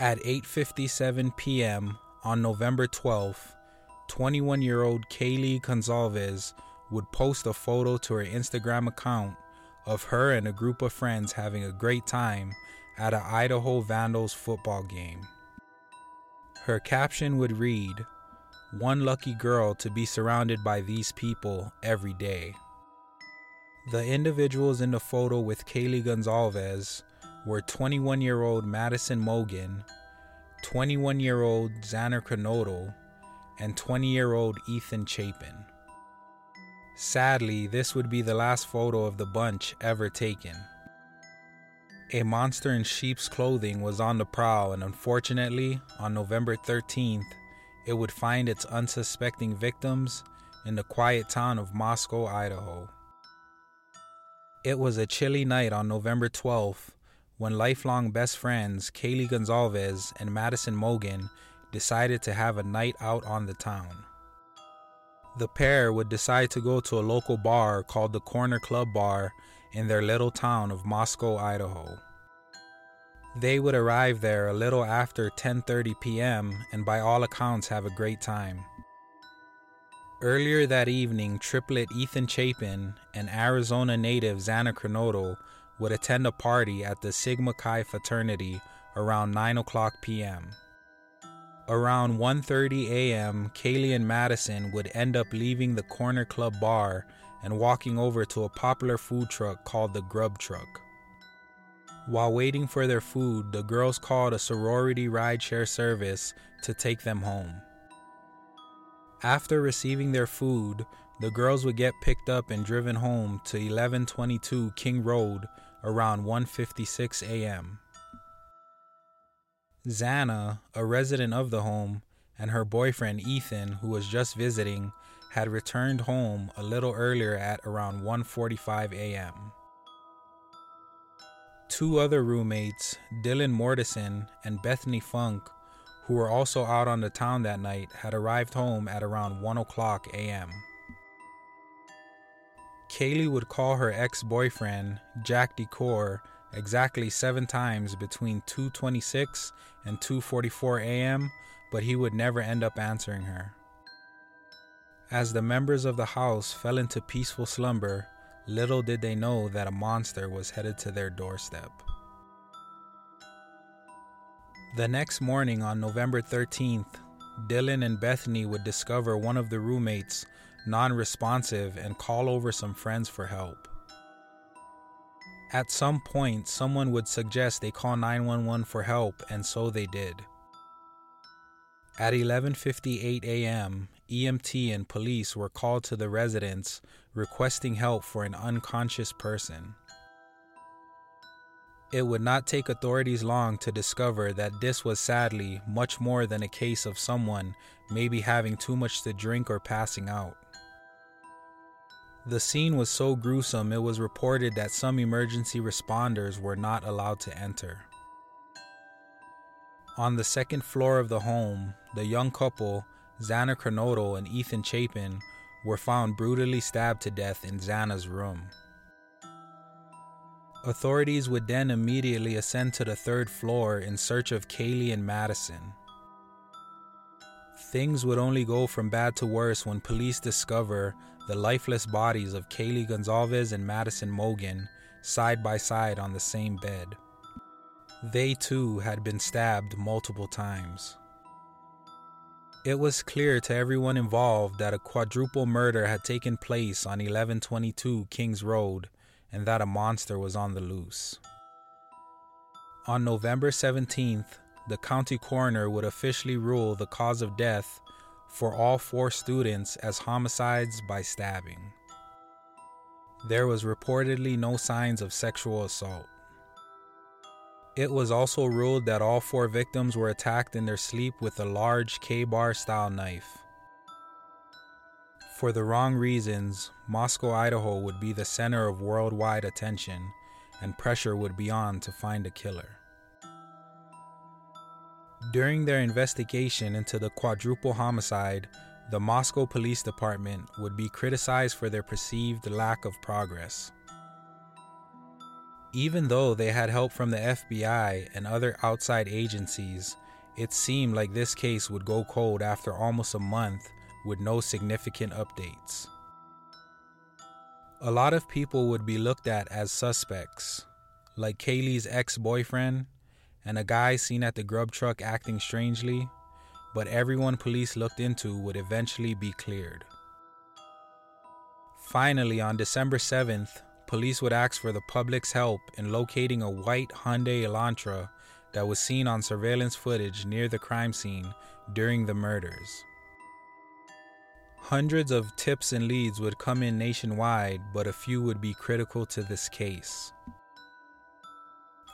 At 8:57 p.m. on November 12th, 21-year-old Kaylee Goncalves would post a photo to her Instagram account of her and a group of friends having a great time at an Idaho Vandals football game. Her caption would read, One lucky girl to be surrounded by these people every day. The individuals in the photo with Kaylee Goncalves were 21 year old Madison Mogen, 21 year old Xana Kernodle, and 20 year old Ethan Chapin. Sadly, this would be the last photo of the bunch ever taken. A monster in sheep's clothing was on the prowl, and unfortunately, on November 13th, it would find its unsuspecting victims in the quiet town of Moscow, Idaho. It was a chilly night on November 12th when lifelong best friends Kaylee Goncalves and Madison Mogen decided to have a night out on the town. The pair would decide to go to a local bar called the Corner Club Bar in their little town of Moscow, Idaho. They would arrive there a little after 10:30 p.m. and by all accounts have a great time. Earlier that evening, triplet Ethan Chapin and Arizona native Xana Kernodle would attend a party at the Sigma Chi fraternity around 9 o'clock p.m. Around 1:30 a.m., Kaylee and Madison would end up leaving the Corner Club bar and walking over to a popular food truck called the Grub Truck. While waiting for their food, the girls called a sorority rideshare service to take them home. After receiving their food, the girls would get picked up and driven home to 1122 King Road around 1:56 a.m. Xana, a resident of the home, and her boyfriend Ethan, who was just visiting, had returned home a little earlier at around 1:45 a.m. Two other roommates, Dylan Mortensen and Bethany Funk, who were also out on the town that night, had arrived home at around 1 o'clock a.m. Kaylee would call her ex-boyfriend, Jack DuCoeur, exactly 7 times between 2:26 and 2:44 a.m., but he would never end up answering her. As the members of the house fell into peaceful slumber, little did they know that a monster was headed to their doorstep. The next morning on November 13th, Dylan and Bethany would discover one of the roommates non responsive and call over some friends for help. At some point, someone would suggest they call 911 for help, and so they did. At 11:58 a.m., EMT and police were called to the residence requesting help for an unconscious person. It would not take authorities long to discover that this was sadly much more than a case of someone maybe having too much to drink or passing out. The scene was so gruesome it was reported that some emergency responders were not allowed to enter. On the second floor of the home, the young couple, Xana Kernodle and Ethan Chapin, were found brutally stabbed to death in Xana's room. Authorities would then immediately ascend to the third floor in search of Kaylee and Madison. Things would only go from bad to worse when police discover the lifeless bodies of Kaylee Goncalves and Madison Mogen side by side on the same bed. They too had been stabbed multiple times. It was clear to everyone involved that a quadruple murder had taken place on 1122 Kings Road and that a monster was on the loose. On November 17th, the county coroner would officially rule the cause of death for all four students as homicides by stabbing. There was reportedly no signs of sexual assault. It was also ruled that all four victims were attacked in their sleep with a large Ka-Bar style knife. For the wrong reasons, Moscow, Idaho would be the center of worldwide attention, and pressure would be on to find a killer. During their investigation into the quadruple homicide, the Moscow Police Department would be criticized for their perceived lack of progress. Even though they had help from the FBI and other outside agencies, it seemed like this case would go cold after almost a month with no significant updates. A lot of people would be looked at as suspects, like Kaylee's ex boyfriend and a guy seen at the grub truck acting strangely, but everyone police looked into would eventually be cleared. Finally, on December 7th, police would ask for the public's help in locating a white Hyundai Elantra that was seen on surveillance footage near the crime scene during the murders. Hundreds of tips and leads would come in nationwide, but a few would be critical to this case.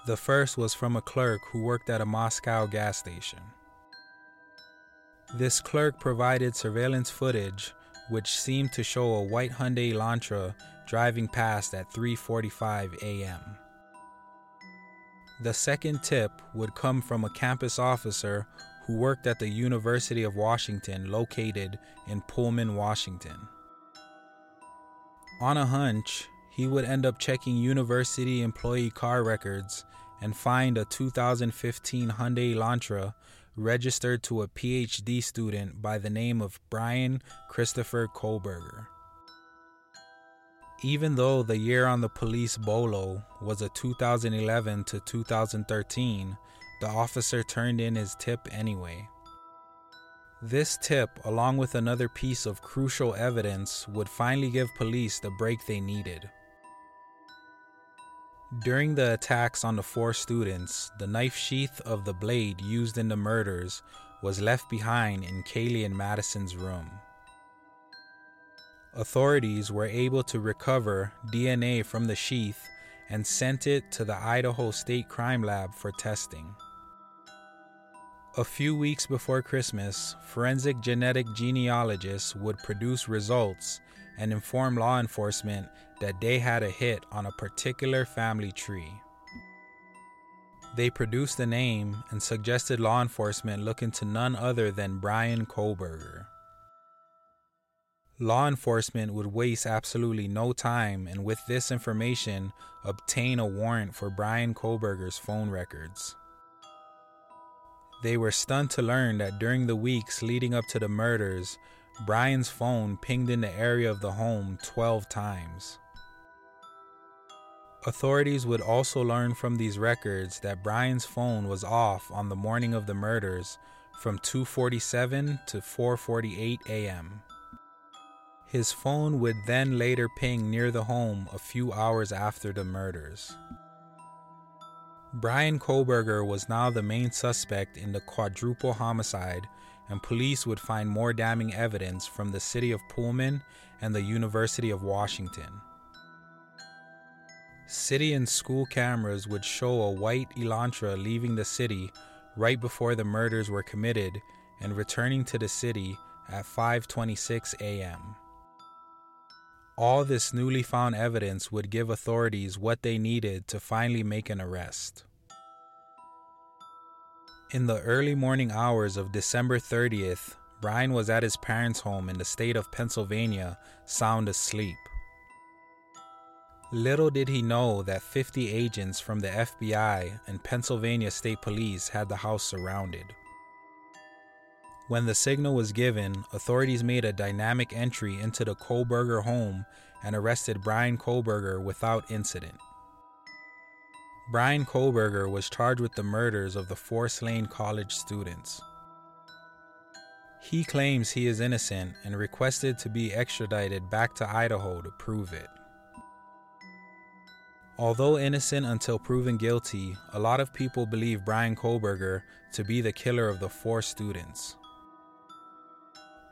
The first was from a clerk who worked at a Moscow gas station. This clerk provided surveillance footage which seemed to show a white Hyundai Elantra driving past at 3:45 a.m. The second tip would come from a campus officer who worked at the University of Washington located in Pullman, Washington. On a hunch, he would end up checking university employee car records and find a 2015 Hyundai Elantra registered to a PhD student by the name of Bryan Christopher Kohberger. Even though the year on the police bolo was a 2011 to 2013, the officer turned in his tip anyway. This tip, along with another piece of crucial evidence, would finally give police the break they needed. During the attacks on the four students, the knife sheath of the blade used in the murders was left behind in Kaylee and Madison's room. Authorities were able to recover DNA from the sheath and sent it to the Idaho State Crime Lab for testing. A few weeks before Christmas, forensic genetic genealogists would produce results and informed law enforcement that they had a hit on a particular family tree. They produced the name and suggested law enforcement look into none other than Bryan Kohberger. Law enforcement would waste absolutely no time and, with this information, obtain a warrant for Bryan Kohberger's phone records. They were stunned to learn that during the weeks leading up to the murders, Bryan's phone pinged in the area of the home 12 times. Authorities would also learn from these records that Bryan's phone was off on the morning of the murders from 2:47 to 4:48 a.m. His phone would then later ping near the home a few hours after the murders. Bryan Kohberger was now the main suspect in the quadruple homicide and police would find more damning evidence from the city of Pullman and the University of Washington. City and school cameras would show a white Elantra leaving the city right before the murders were committed and returning to the city at 5:26 a.m. All this newly found evidence would give authorities what they needed to finally make an arrest. In the early morning hours of December 30th, Bryan was at his parents' home in the state of Pennsylvania, sound asleep. Little did he know that 50 agents from the FBI and Pennsylvania State Police had the house surrounded. When the signal was given, authorities made a dynamic entry into the Kohberger home and arrested Bryan Kohberger without incident. Bryan Kohberger was charged with the murders of the four slain college students. He claims he is innocent and requested to be extradited back to Idaho to prove it. Although innocent until proven guilty, a lot of people believe Bryan Kohberger to be the killer of the four students.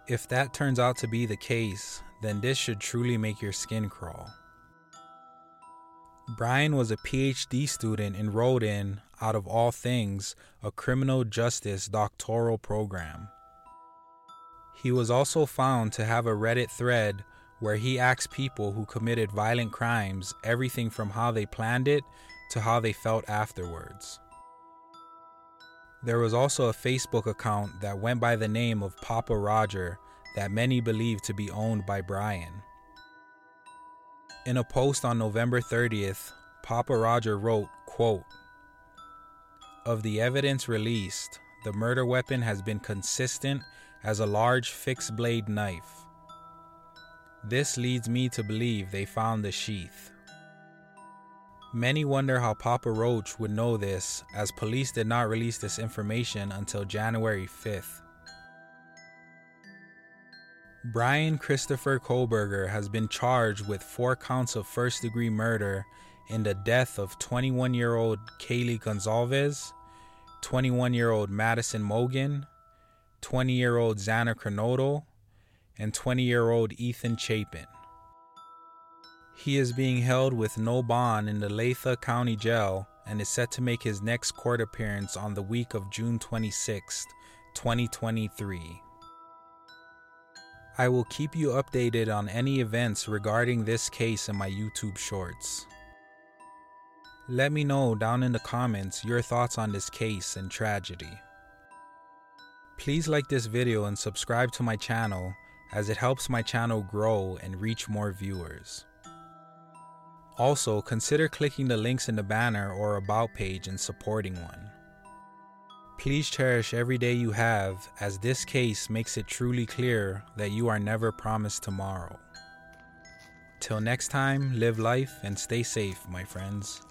If that turns out to be the case, then this should truly make your skin crawl. Bryan was a PhD student enrolled in, out of all things, a criminal justice doctoral program. He was also found to have a Reddit thread where he asked people who committed violent crimes everything from how they planned it to how they felt afterwards. There was also a Facebook account that went by the name of Pappa Rodger that many believed to be owned by Bryan. In a post on November 30th, Pappa Rodger wrote, quote, Of the evidence released, the murder weapon has been consistent as a large fixed blade knife. This leads me to believe they found the sheath. Many wonder how Papa Roach would know this, as police did not release this information until January 5th. Bryan Christopher Kohberger has been charged with four counts of first degree murder in the death of 21 year old Kaylee Goncalves, 21 year old Madison Mogen, 20 year old Xana Kernodle, and 20 year old Ethan Chapin. He is being held with no bond in the Latah County Jail and is set to make his next court appearance on the week of June 26, 2023. I will keep you updated on any events regarding this case in my YouTube shorts. Let me know down in the comments your thoughts on this case and tragedy. Please like this video and subscribe to my channel as it helps my channel grow and reach more viewers. Also, consider clicking the links in the banner or about page and supporting one. Please cherish every day you have, as this case makes it truly clear that you are never promised tomorrow. Till next time, live life and stay safe, my friends.